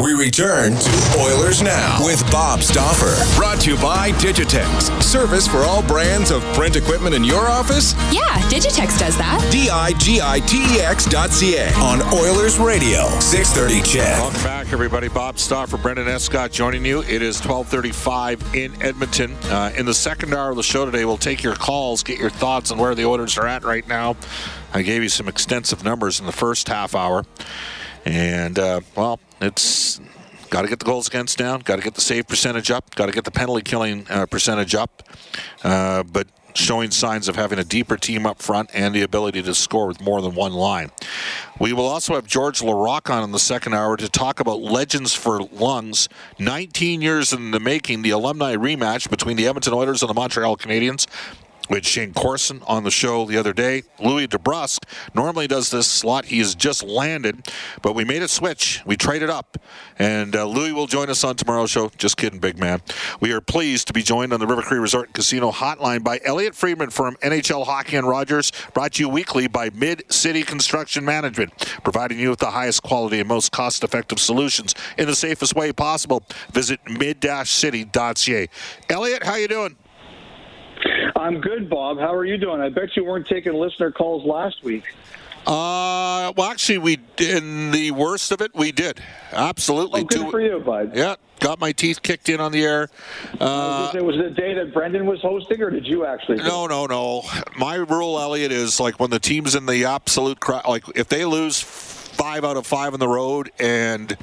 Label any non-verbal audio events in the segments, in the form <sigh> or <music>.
We return to Oilers Now with Bob Stauffer. Brought to you by Digitex. Service for all brands of print equipment in your office? Yeah, Digitex does that. D I G I T E X dot C A on Oilers Radio, 630 CHED. Welcome back, everybody. Bob Stauffer, Brendan Escott joining you. It is 1235 in Edmonton. Uh, in the second hour of the show today, we'll take your calls, get your thoughts on where the Oilers are at right now. I gave you some extensive numbers in the first half hour. And, uh, well, it's got to get the goals against down, got to get the save percentage up, got to get the penalty killing uh, percentage up. Uh, but showing signs of having a deeper team up front and the ability to score with more than one line. We will also have George Laraque on in the second hour to talk about Legends for Lungs. 19 years in the making, the alumni rematch between the Edmonton Oilers and the Montreal Canadiens with Shayne Corson on the show the other day. Louie DeBrusk normally does this slot. He has just landed, but we made a switch. We traded up, and uh, Louie will join us on tomorrow's show. Just kidding, big man. We are pleased to be joined on the River Cree Resort and Casino Hotline by Elliot Friedman from NHL Hockey and Rogers, brought to you weekly by Mid City Construction Management, providing you with the highest quality and most cost-effective solutions in the safest way possible. Visit mid-city.ca. Elliot, how you doing? I'm good, Bob. How are you doing? I bet you weren't taking listener calls last week. Uh, well, actually, we in the worst of it, we did absolutely. Oh, good Two- for you, bud. Yeah, got my teeth kicked in on the air. Uh, was, it, was the day that Brendan was hosting, or did you actually? no, no, no. My rule, Elliot, is like when the team's in the absolute cra- like if they lose five out of five on the road and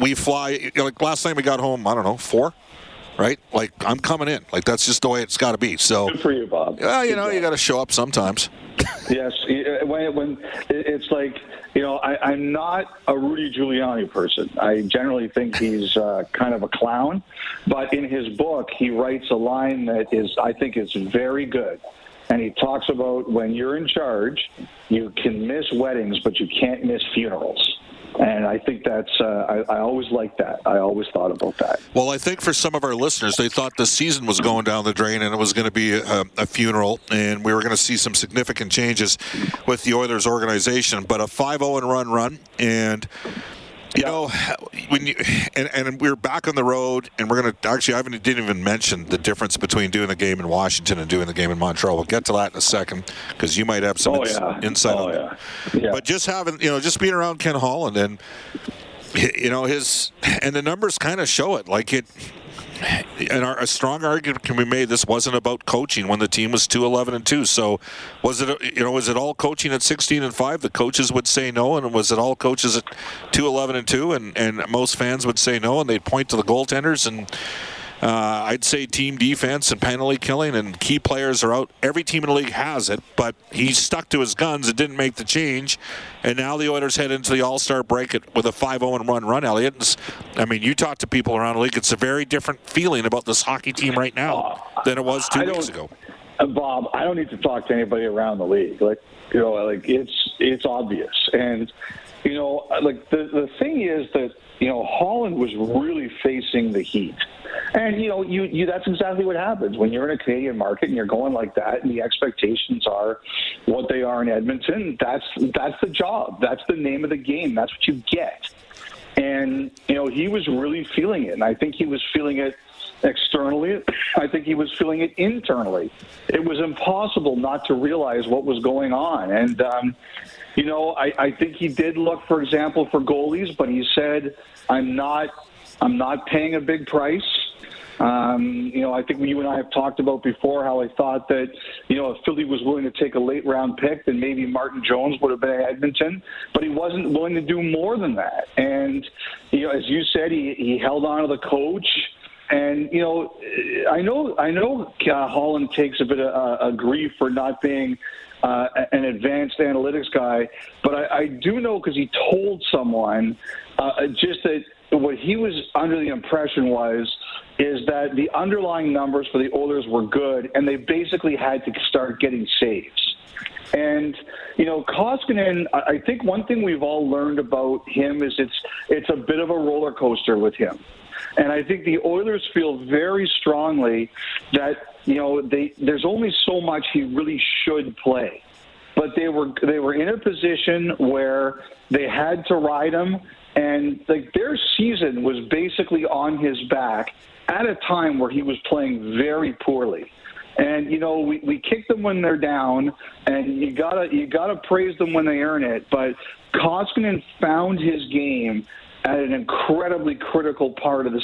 we fly. You know, like last time we got home, I don't know, four. Right, like I'm coming in. Like that's just the way it's got to be. So, Good for you, Bob. yeah, you Good know, job. you got to show up sometimes. <laughs> Yes, uh, when, when it's like you know, I, I'm not a Rudy Giuliani person. I generally think he's uh, kind of a clown, but in his book, he writes a line that is, I think, is very good. And he talks about when you're in charge, you can miss weddings, but you can't miss funerals. And I think that's, uh, I, I always liked that. I always thought about that. Well, I think for some of our listeners, they thought the season was going down the drain and it was going to be a, a funeral, and we were going to see some significant changes with the Oilers organization. But a 5-0 and run run, and you know, when you and, and we're back on the road, and we're going to actually, I haven't didn't even mention the difference between doing the game in Washington and doing the game in Montreal. We'll get to that in a second because you might have some Oh, yeah. insight Oh, on yeah. that. Yeah. But just having, you know, just being around Ken Holland and you know his and the numbers kind of show it like it and our, a strong argument can be made this wasn't about coaching when the team was 2-11 and 2 so was it you know was it all coaching at 16 and 5 the coaches would say no. And was it all coaches at 2-11 and 2 and and most fans would say no. And they'd point to the goaltenders and uh, I'd say team defense and penalty killing and key players are out. Every team in the league has it, but he stuck to his guns and didn't make the change. And now the Oilers head into the All Star break with a 5 0 run run, Elliot. It's- I mean, you talk to people around the league, it's a very different feeling about this hockey team right now than it was two weeks ago. Uh, Bob, I don't need to talk to anybody around the league. Like, you know, like it's it's obvious, and you know, like the the thing is that you know Holland was really facing the heat, and you know, you you that's exactly what happens when you're in a Canadian market and you're going like that, and the expectations are what they are in Edmonton. That's that's the job. That's the name of the game. That's what you get. And, you know, he was really feeling it. And I think he was feeling it externally. I think he was feeling it internally. It was impossible not to realize what was going on. And, um, you know, I, I think he did look, for example, for goalies, but he said, I'm not, I'm not paying a big price. Um, you know, I think you and I have talked about before how I thought that, you know, if Philly was willing to take a late round pick, then maybe Martin Jones would have been at Edmonton, but he wasn't willing to do more than that. And, you know, as you said, he, he held on to the coach. And you know, I know I know uh, Holland takes a bit of uh, grief for not being uh, an advanced analytics guy, but I, I do know because he told someone uh, just that what he was under the impression was is that the underlying numbers for the Oilers were good, and they basically had to start getting saves. And you know, Koskinen, I think one thing we've all learned about him is it's it's a bit of a roller coaster with him. And I think the Oilers feel very strongly that you know they there's only so much he really should play. But they were they were in a position where they had to ride him and like their season was basically on his back at a time where he was playing very poorly. And you know, we, we kick them when they're down, and you gotta you gotta praise them when they earn it. But Koskinen found his game at an incredibly critical part of the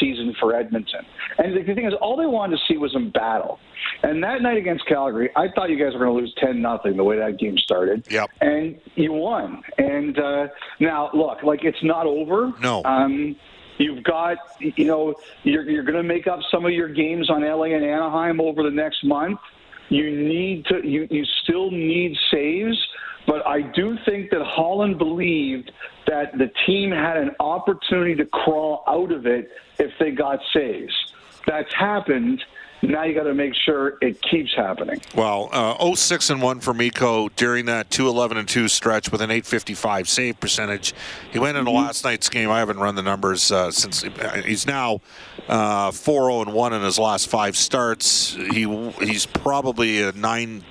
season for Edmonton. And the thing is, all they wanted to see was him battle. And that night against Calgary, I thought you guys were going to lose ten nothing the way that game started. Yep. And you won. And uh, now, look, like it's not over. No. Um, You've got, you know, you're, you're going to make up some of your games on LA and Anaheim over the next month. You need to, you, you still need saves, but I do think that Holland believed that the team had an opportunity to crawl out of it if they got saves. That's happened. Now you got to make sure it keeps happening. Well, uh, 06 and 1 for Mikko during that 2 11 and 2 stretch with an 855 save percentage. He went into last night's game. I haven't run the numbers uh, since uh, he's now 4 0 and 1 in his last five starts. He He's probably a 9.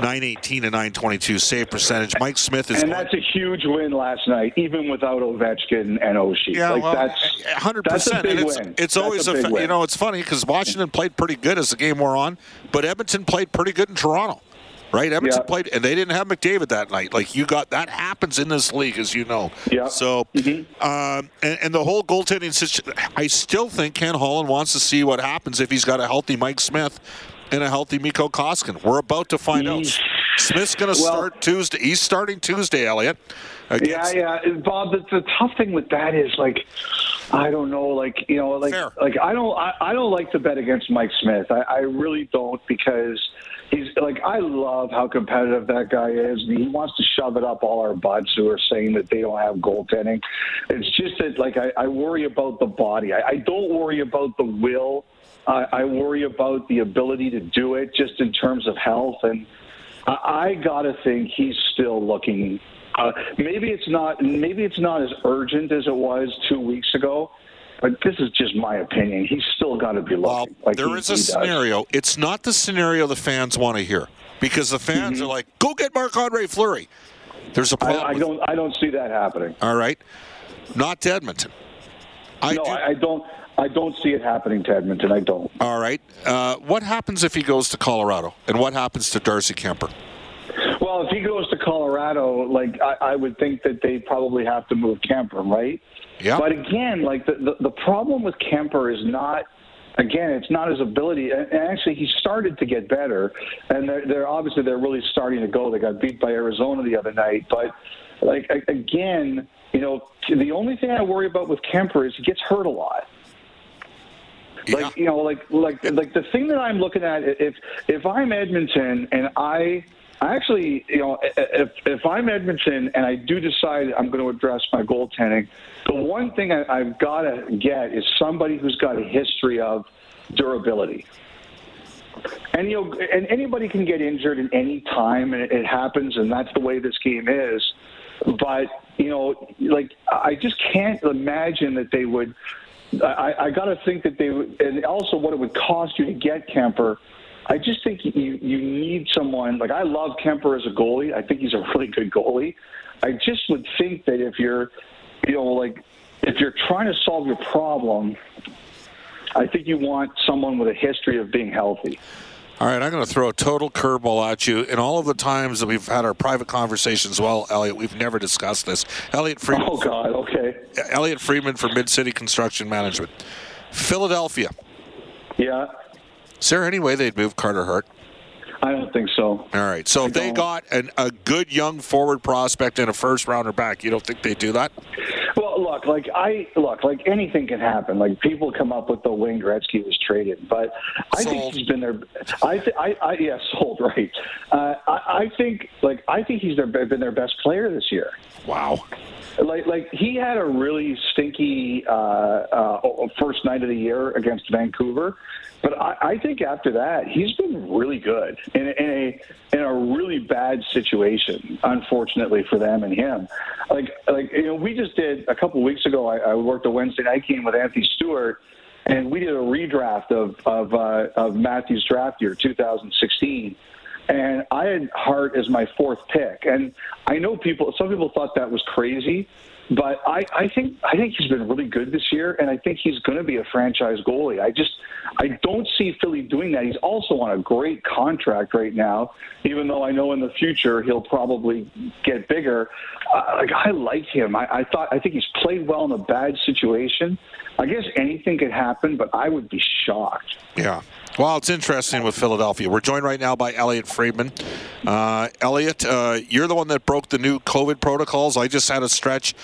918 to 922 save percentage. Mike Smith is And going- that's a huge win last night, even without Ovechkin and Oshie. Yeah, like well, that's hundred that's a big And it's, win. it's always a a, fa- you know it's funny because Washington played pretty good as the game wore on, but Edmonton played pretty good in Toronto. Right, Edmonton Yeah. played, and they didn't have McDavid that night. Like you got that happens in this league, as you know. Yeah. So, um, and, and the whole goaltending situation, I still think Ken Holland wants to see what happens if he's got a healthy Mike Smith and a healthy Mikko Koskin. We're about to find out. Smith's going to Well- start Tuesday. He's starting Tuesday, Elliot. Yeah, against- yeah, And Bob. The, the tough thing with that is like, I don't know, like you know, like Fair. like I don't, I, I don't like to bet against Mike Smith. I, I really don't because he's like I love how competitive that guy is. and He wants to shove it up all our butts who are saying that they don't have goaltending. It's just that like I, I worry about the body. I, I don't worry about the will. I, I worry about the ability to do it, just in terms of health and. I, I gotta think he's still looking. Uh, maybe it's not. Maybe it's not as urgent as it was two weeks ago. But this is just my opinion. He's still got to be Well, looking. like there he- is a scenario. It's not the scenario the fans want to hear because the fans Mm-hmm. are like, "Go get Marc Andre Fleury." There's a problem. I, I don't. I don't see that happening. All right, not to Edmonton. I no, do. I, I don't. I don't see it happening to Edmonton. I don't. All right. Uh, what happens if he goes to Colorado, and what happens to Darcy Kuemper? Well, if he goes to Colorado, like I, I would think that they probably have to move Kuemper, right? Yeah. But again, like the, the the problem with Kuemper is not. Again, it's not his ability. And actually, he started to get better, and they're, they're obviously they're really starting to go. They got beat by Arizona the other night, but like again, you know, the only thing I worry about with Kuemper is he gets hurt a lot. Yeah. Like you know, like like like the thing that I'm looking at, if if I'm Edmonton and I. I actually, you know, if if I'm Edmonton and I do decide I'm going to address my goaltending, the one thing I, I've got to get is somebody who's got a history of durability. And you know, and anybody can get injured at any time, and it happens, and that's the way this game is. But you know, like I just can't imagine that they would. I, I got to think that they and also what it would cost you to get Kuemper. I just think you you need someone like I love Kuemper as a goalie. I think he's a really good goalie. I just would think that if you're, you know, like if you're trying to solve your problem, I think you want someone with a history of being healthy. All right, I'm going to throw a total curveball at you. In all of the times that we've had our private conversations, well, Elliot, we've never discussed this. Elliot Freeman. Oh God, okay, Elliot Freeman for Mid City Construction Management. Philadelphia. yeah, Is there any way they'd move Carter Hart? I don't think so. All right. So if they don't. got an, a good young forward prospect and a first rounder back, you don't think they'd do that? Look, like I look, like anything can happen. Like people come up with the Wayne Gretzky was traded, but I Sold. think he's been there. I, th- I, I, yeah, <laughs> sold right. Uh, I, I think, like, I think he's their, been their best player this year. Wow. Like, like he had a really stinky uh, uh, first night of the year against Vancouver, but I, I think after that he's been really good in, a- in a in a really bad situation. Unfortunately for them and him, like like you know we just did a couple weeks ago. I, I worked a Wednesday night game with Anthony Stewart, and we did a redraft of of uh, of Matthew's draft year 2016 and I had Hart as my fourth pick. And I know people, some people thought that was crazy, but I, I think I think he's been really good this year, and I think he's going to be a franchise goalie. I just I don't see Philly doing that. He's also on a great contract right now, even though I know in the future he'll probably get bigger. Uh, like I like him. I, I thought I think he's played well in a bad situation. I guess anything could happen, but I would be shocked. Yeah. Well, it's interesting with Philadelphia. We're joined right now by Elliot Friedman. Uh, Elliot, uh, you're the one that broke the new COVID protocols. I just had a stretch,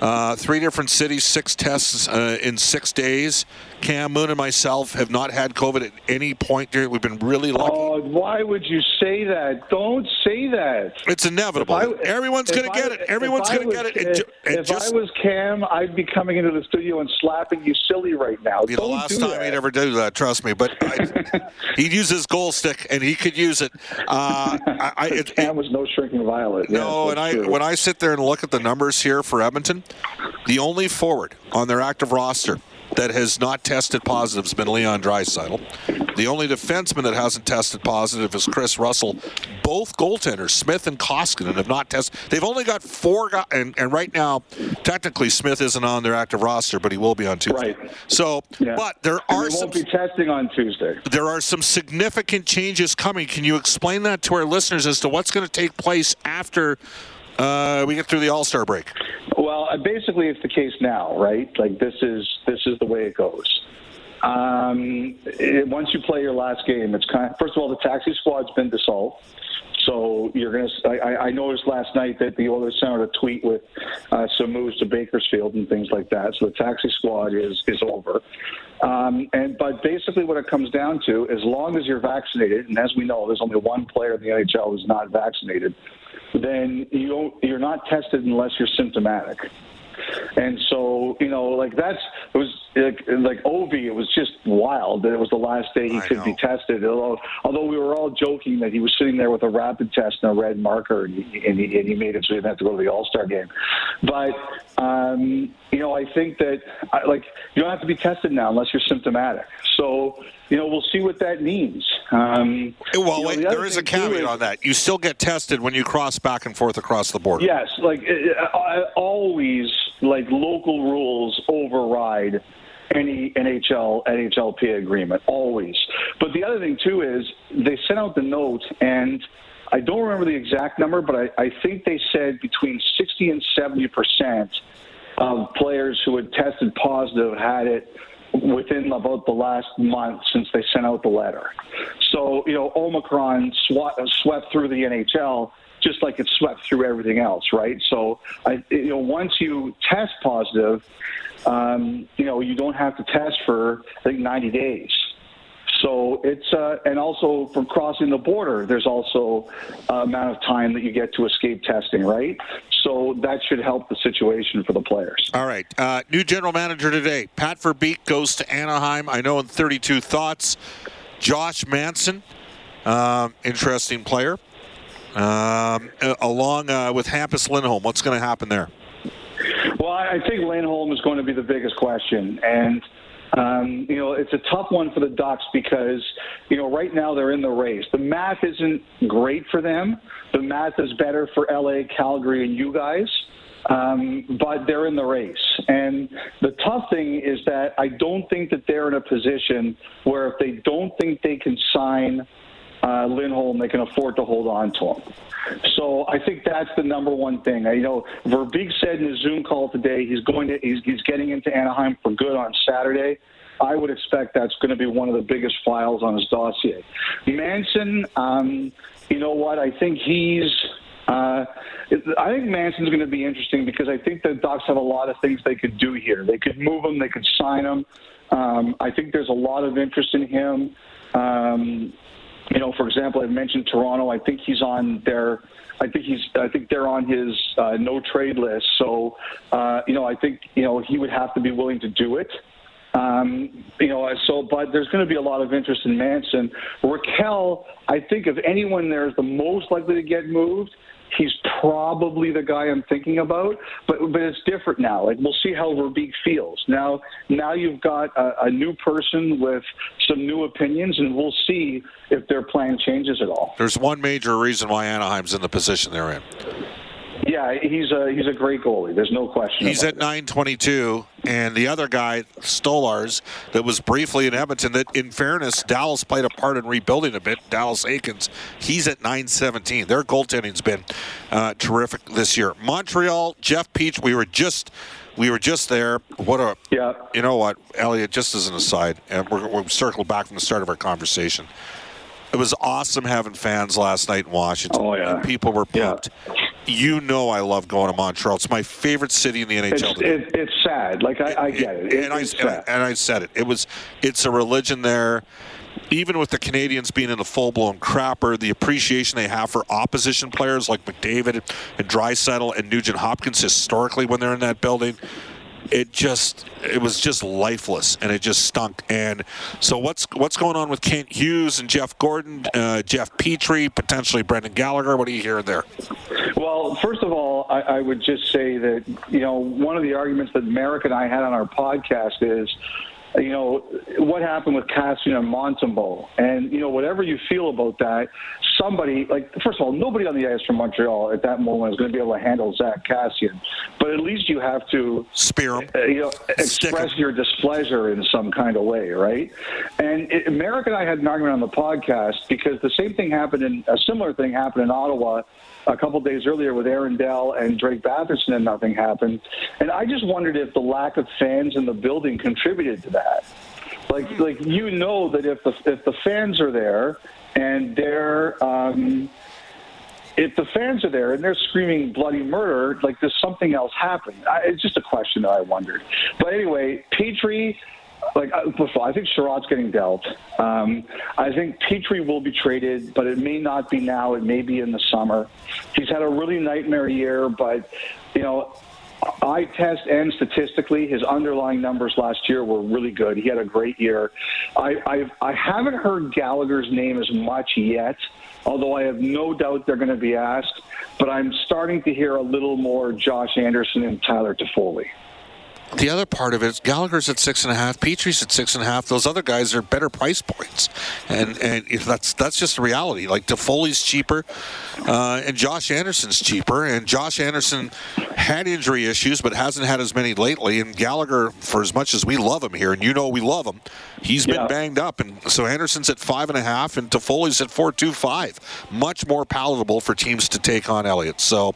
uh, three different cities, six tests uh, in six days. Cam Moon and myself have not had COVID at any point during. We've been really lucky. Oh, why would you say that? Don't say that. it's inevitable. I- Everyone's going to get it. Everyone's going to get it. And, ju- if just I was Cam, I'd be coming into the studio and slapping you silly right now. be the last time that. he'd ever do that. Trust me. But I, <laughs> he'd use his goal stick, and he could use it. I, I, it, Cam was no shrinking violet. No, Yes, and I true. when I sit there and look at the numbers here for Edmonton, the only forward on their active roster that has not tested positive has been Leon Draisaitl. The only defenseman that hasn't tested positive is Kris Russell. Both goaltenders, Smith and Koskinen, have not tested. They've only got four guys, and, and right now, technically, Smith isn't on their active roster, but he will be on Tuesday. Right. So, Yeah. but there And are we some won't be testing on Tuesday. there are some significant changes coming. Can you explain that to our listeners as to what's going to take place after uh, we get through the All Star break? Well, uh, basically, it's the case now, right? Like this is this is the way it goes. Um, it, once you play your last game, it's kind. Of, first of all, the taxi squad's been dissolved. So you're going to. I, I noticed last night that the Oilers sent out a tweet with uh, some moves to Bakersfield and things like that. So the taxi squad is is over. Um, and but basically, what it comes down to, as long as you're vaccinated, and as we know, there's only one player in the NHL who's not vaccinated, then you you're not tested unless you're symptomatic. And so, you know, like that's it was like, like Ovi. It was just wild that it was the last day he I could be tested. Although, although we were all joking that he was sitting there with a rapid test and a red marker, and he, and he, and he made it so he didn't have to go to the All Star game. But um, you know, I think that I- like you don't have to be tested now unless you're symptomatic. So, you know, we'll see what that means. Um, Well, you know, wait, the there is a caveat is- on that. You still get tested when you cross back and forth across the border. Yes, like uh, uh, always, like local rules override any NHL NHLP agreement always. But the other thing too is they sent out the note, and I don't remember the exact number, but I, I think they said between sixty and seventy percent of players who had tested positive had it within about the last month since they sent out the letter. So, you know, Omicron swept through the NHL just like it swept through everything else, right? So, I, you know, once you test positive, um, you know, you don't have to test for, I think, 90 days. So it's uh, and also from crossing the border, there's also uh, amount of time that you get to escape testing, right? So that should help the situation for the players. All right. Uh, new general manager today. Pat Verbeek goes to Anaheim. I know in 32 thoughts. Josh Manson, um, interesting player. Um, uh, along uh, with Hampus Lindholm, what's going to happen there? Well, I I think Lindholm is going to be the biggest question, and um, you know it's a tough one for the Ducks because you know right now they're in the race. The math isn't great for them. The math is better for LA, Calgary, and you guys. Um, but they're in the race. And the tough thing is that I don't think that they're in a position where if they don't think they can sign uh, Lindholm, they can afford to hold on to him. So I think that's the number one thing. You know, Verbeek said in his Zoom call today he's going to he's, he's getting into Anaheim for good on Saturday. I would expect that's going to be one of the biggest files on his dossier. Manson, um, you know what? I think he's Uh, I think Manson's going to be interesting because I think the Ducks have a lot of things they could do here. They could move him, they could sign him. Um, I think there's a lot of interest in him. Um, you know, for example, I mentioned Toronto. I think he's on their. I think he's. I think they're on his uh, no trade list. So, uh, you know, I think you know he would have to be willing to do it. Um, you know, so but there's going to be a lot of interest in Manson. Rakell, I think if anyone there is the most likely to get moved, he's probably the guy I'm thinking about. But but it's different now. Like we'll see how Verbeek feels. Now now you've got a, a new person with some new opinions, and we'll see if their plan changes at all. There's one major reason why Anaheim's in the position they're in. Yeah, he's a he's a great goalie. There's no question. He's at 922, and the other guy, Stolarz, that was briefly in Edmonton. That, in fairness, Dallas played a part in rebuilding a bit. Dallas Eakins, he's at 917. Their goaltending's been uh, terrific this year. Montreal, Jeff Peach. We were just we were just there. What a yeah. You know what, Elliot? Just as an aside, and we're, we're circled back from the start of our conversation. It was awesome having fans last night in Washington. Oh yeah, and people were pumped. Yeah. You know I love going to Montreal. It's my favorite city in the NHL. It's, it, it's sad. Like I, I get it. it and, I, and, I, and I said it. It was. It's a religion there even with the Canadiens being in a full blown crapper, the appreciation they have for opposition players like McDavid and Draisaitl and Nugent Hopkins historically when they're in that building, it just it was just lifeless and it just stunk. And so what's what's going on with Kent Hughes and Jeff Gorton, uh, Jeff Petry, potentially Brendan Gallagher? What are you hearing there? Well, first of all, I, I would just say that you know one of the arguments that Marek and I had on our podcast is you know, what happened with Kassian and Montembeault. And, you know, whatever you feel about that, somebody, like, first of all, nobody on the ice from Montreal at that moment is going to be able to handle Zack Kassian, But at least you have to spear him, uh, you know, express your displeasure in some kind of way, right? And it, Marek and I had an argument on the podcast because the same thing happened in a similar thing happened in Ottawa a couple days earlier with Aaron Dell and Drake Batherson, and nothing happened. And I just wondered if the lack of fans in the building contributed to that. Like, like you know that if the if the fans are there and they're um, if the fans are there and they're screaming bloody murder, like there's something else happening. I, it's just a question that I wondered. But anyway, Petry like I think Chiarot's getting dealt. Um, I think Petry will be traded, but it may not be now. It may be in the summer. He's had a really nightmare year, but you know, eye test and statistically, his underlying numbers last year were really good. He had a great year. I I've, I haven't heard Gallagher's name as much yet, although I have no doubt they're going to be asked. But I'm starting to hear a little more Josh Anderson and Tyler Toffoli the other part of it is Gallagher's at six and a half, Petry's at six and a half. Those other guys are better price points, and and that's that's just the reality. Like Toffoli's cheaper, uh, and Josh Anderson's cheaper, and Josh Anderson had injury issues, but hasn't had as many lately. And Gallagher, for as much as we love him here, and you know we love him, he's been yeah. banged up, and so Anderson's at five and a half, and Toffoli's at four two five. Much more palatable for teams to take on Elliot. So,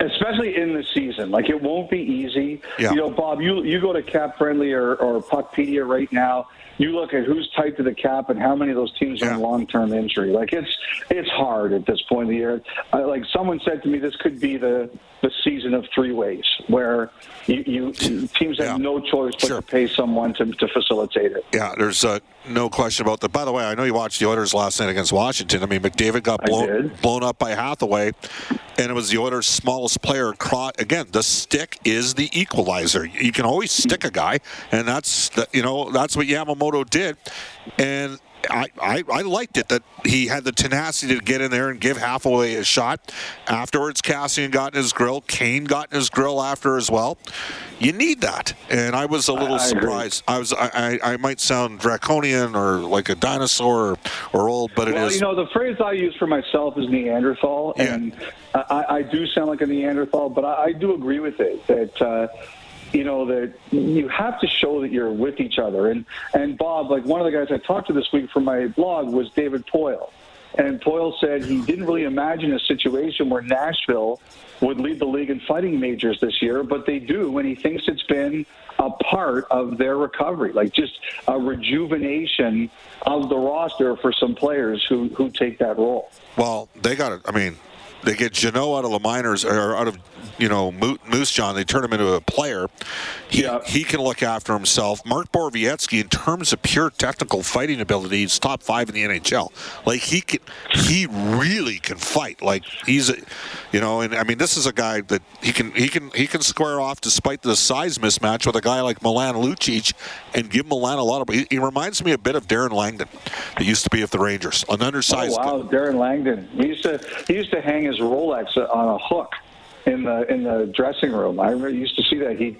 especially in the season, like it won't be easy. Yeah. You know, Bob, you you go to Cap Friendly or, or Puckpedia right now you look at who's tight to the cap and how many of those teams are in long-term injury. Like it's it's hard at this point of the year. Uh, like someone said to me, this could be the the season of three ways, where you, you teams have yeah. no choice but sure. to pay someone to, to facilitate it. Yeah, there's uh, no question about that. By the way, I know you watched the Oilers last night against Washington. I mean, McDavid got blown blown up by Hathaway, and it was the Oilers' smallest player. Again, the stick is the equalizer. You can always stick a guy, and that's the, you know that's what Yamamoto did, and I, I, I, liked it that he had the tenacity to get in there and give Hathaway a shot. Afterwards, Kassian got in his grill. Kane got in his grill after as well. You need that, and I was a little I surprised. I was I, I, might sound draconian or like a dinosaur or, or old, but it well, is. You know, the phrase I use for myself is Neanderthal, yeah. and I, I, do sound like a Neanderthal, but I, I do agree with it that. Uh, you know that you have to show that you're with each other. And and Bob, like one of the guys I talked to this week for my blog was David Poile, and Poile said he didn't really imagine a situation where Nashville would lead the league in fighting majors this year, but they do, and he thinks it's been a part of their recovery, like just a rejuvenation of the roster for some players who who take that role. Well, they got it. I mean, they get Jeannot out of the minors or out of you know Moose Jaw. They turn him into a player. He Yeah. he can look after himself. Mark Borowiecki, in terms of pure technical fighting ability, he's top five in the NHL. Like he can, he really can fight. Like he's a, you know, and I mean this is a guy that he can he can he can square off despite the size mismatch with a guy like Milan Lucic and give Milan a lot of. He, he reminds me a bit of Darren Langdon that used to be with the Rangers, an undersized. Oh, wow, Darren Langdon. He used to he used to hang his Rolex on a hook in the in the dressing room. I remember used to see that he,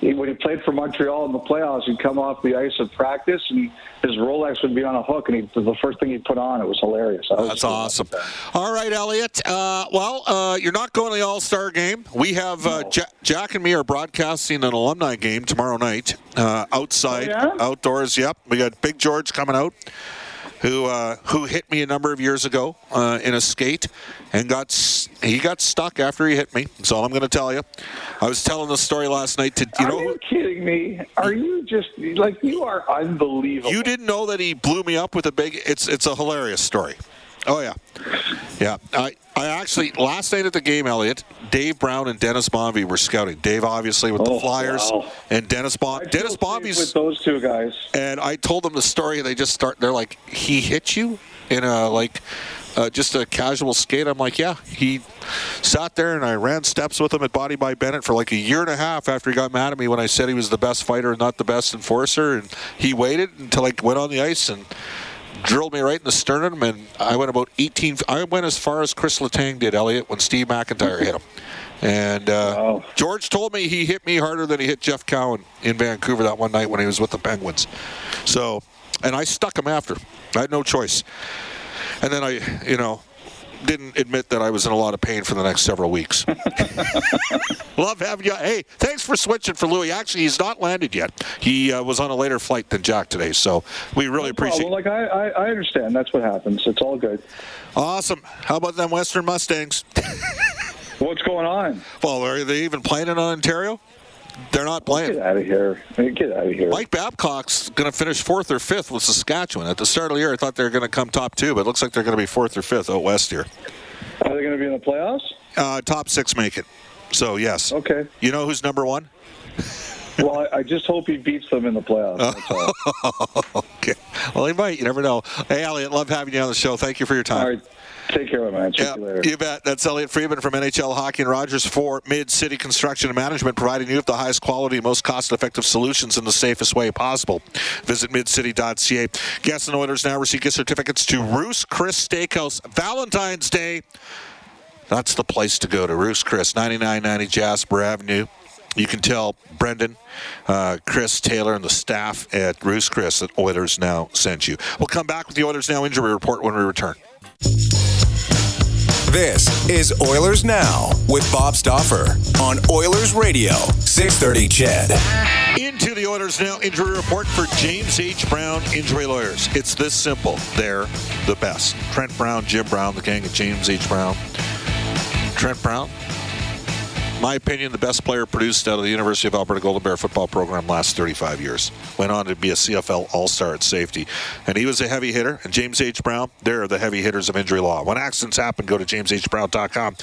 he when he played for Montreal in the playoffs, he'd come off the ice at practice and his Rolex would be on a hook, and he the first thing he'd put on. It was hilarious. Was That's awesome. that. All right, Elliot. Uh, well, uh, you're not going to the All Star game. We have uh, Ja- Jack and me are broadcasting an alumni game tomorrow night uh, outside, Oh, yeah? outdoors. Yep, we got Big George coming out. Who uh, who hit me a number of years ago uh, in a skate and got he got stuck after he hit me. That's all I'm going to tell you. I was telling the story last night to you Are know you kidding me? Are you just like you are unbelievable? You didn't know that he blew me up with a big. It's it's a hilarious story. Oh yeah, yeah. I I actually last night at the game, Elliot, Dave Brown and Dennis Bonvie were scouting. Dave obviously with the Oh, Flyers, wow. and Dennis Bon I Dennis Bonvie's. with those two guys. and I told them the story, and they just start. They're like, he hit you in a like. Uh, just a casual skate. I'm like, yeah. He sat there, and I ran steps with him at Body by Bennett for like a year and a half after he got mad at me when I said he was the best fighter and not the best enforcer. And he waited until I went on the ice and drilled me right in the sternum. And I went about 18. I went as far as Kris Letang did, Elliot, when Steve MacIntyre hit him. And uh, Wow. George told me he hit me harder than he hit Jeff Cowan in Vancouver that one night when he was with the Penguins. So, and I stuck him after. I had no choice. And then I, you know, didn't admit that I was in a lot of pain for the next several weeks. <laughs> Love having you. Hey, thanks for switching for Louie. Actually, he's not landed yet. He uh, was on a later flight than Jack today, so we really appreciate. Well, like I, I, I understand. That's what happens. It's all good. Awesome. How about them Western Mustangs? <laughs> What's going on? well, are they even playing in Ontario? They're not playing. Get out of here. Get out of here. Mike Babcock's going to finish fourth or fifth with Saskatchewan. At the start of the year, I thought they were going to come top two, but it looks like they're going to be fourth or fifth out west here. Are they going to be in the playoffs? Uh, top six make it. So, yes. Okay. You know who's number one? Well, I, I just hope he beats them in the playoffs. <laughs> Okay. Well, he might. You never know. Hey, Elliot, love having you on the show. Thank you for your time. all right. Take care of man. See Yeah, you later. you bet. That's Elliot Friedman from NHL Hockey and Rogers for Mid City Construction and Management, providing you with the highest quality, most cost effective solutions in the safest way possible. Visit midcity.ca. Guests and Oilers now receive gift certificates to Ruth's Chris Steakhouse Valentine's Day. That's the place to go to Ruth's Chris, 9990 Jasper Avenue. You can tell Brendan, uh, Chris Taylor, and the staff at Ruth's Chris that Oilers Now sent you. We'll come back with the Oilers Now injury report when we return. This is Oilers Now with Bob Stauffer on Oilers Radio, 630 CHED. Into the Oilers Now injury report for James H. Brown Injury Lawyers. It's this simple. They're the best. Trent Brown, Jim Brown, the gang of James H. Brown. Trent Brown, my opinion, the best player produced out of the University of Alberta Golden Bear football program last 35 years. Went on to be a CFL All-Star at safety. And he was a heavy hitter. And James H. Brown, they're the heavy hitters of injury law. When accidents happen, go to jameshbrown.com.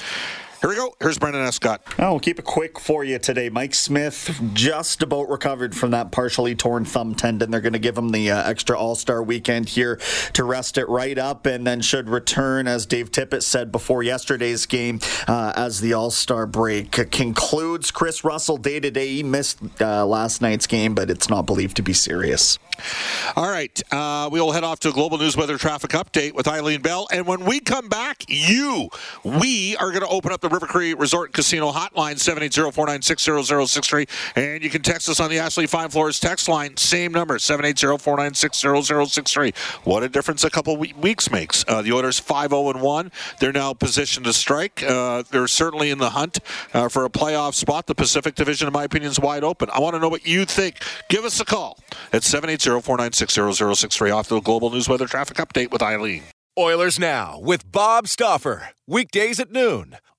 Here we go. Here's Brendan Escott. Oh, we'll keep it quick for you today. Mike Smith just about recovered from that partially torn thumb tendon. They're going to give him the uh, extra All Star weekend here to rest it right up, and then should return, as Dave Tippett said before yesterday's game, uh, as the All Star break concludes. Kris Russell day to day. He missed uh, last night's game, but it's not believed to be serious. All right. Uh, we will head off to a global news weather traffic update with Eileen Bell. And when we come back, you, we are going to open up the River Cree Resort Casino hotline, 780-496-0063. And you can text us on the Ashley Fine Floors text line, same number, 780-496-0063. What a difference a couple weeks makes. Uh, the Oilers 5-0-1. They're now positioned to strike. Uh, they're certainly in the hunt uh, for a playoff spot. The Pacific Division, in my opinion, is wide open. I want to know what you think. Give us a call at 780-496-0063 off the Global News Weather Traffic Update with Eileen. Oilers Now with Bob Stauffer. Weekdays at noon